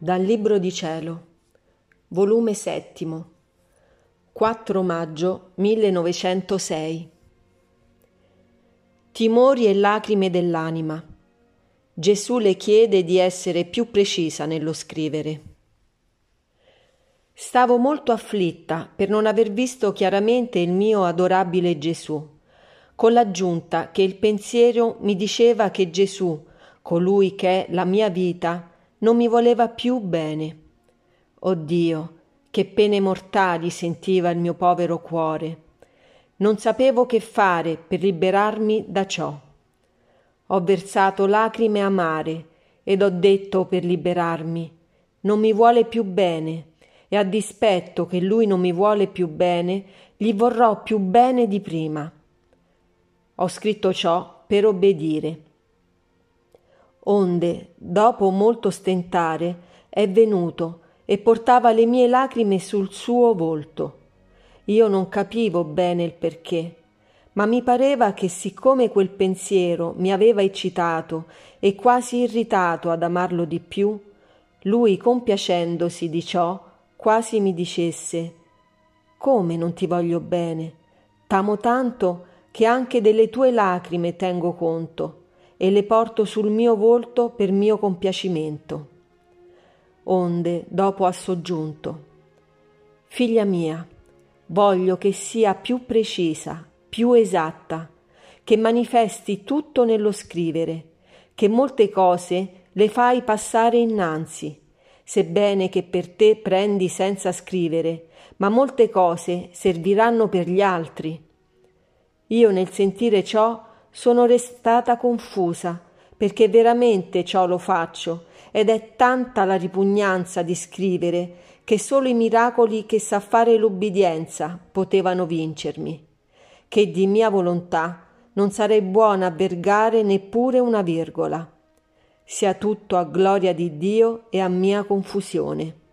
Dal Libro di Cielo, volume settimo, 4 maggio 1906. Timori e lacrime dell'anima. Gesù le chiede di essere più precisa nello scrivere. Stavo molto afflitta per non aver visto chiaramente il mio adorabile Gesù, con l'aggiunta che il pensiero mi diceva che Gesù, colui che è la mia vita, non mi voleva più bene. Oh Dio, che pene mortali sentiva il mio povero cuore. Non sapevo che fare per liberarmi da ciò. Ho versato lacrime amare ed ho detto per liberarmi non mi vuole più bene e a dispetto che lui non mi vuole più bene, gli vorrò più bene di prima. Ho scritto ciò per obbedire onde, dopo molto stentare, è venuto e portava le mie lacrime sul suo volto. Io non capivo bene il perché, ma mi pareva che siccome quel pensiero mi aveva eccitato e quasi irritato ad amarlo di più, lui compiacendosi di ciò quasi mi dicesse Come non ti voglio bene? T'amo tanto che anche delle tue lacrime tengo conto e le porto sul mio volto per mio compiacimento. Onde dopo ha soggiunto Figlia mia, voglio che sia più precisa, più esatta, che manifesti tutto nello scrivere, che molte cose le fai passare innanzi, sebbene che per te prendi senza scrivere, ma molte cose serviranno per gli altri. Io nel sentire ciò sono restata confusa, perché veramente ciò lo faccio, ed è tanta la ripugnanza di scrivere che solo i miracoli che sa fare l'ubbidienza potevano vincermi, che di mia volontà non sarei buona a vergare neppure una virgola. Sia tutto a gloria di Dio e a mia confusione.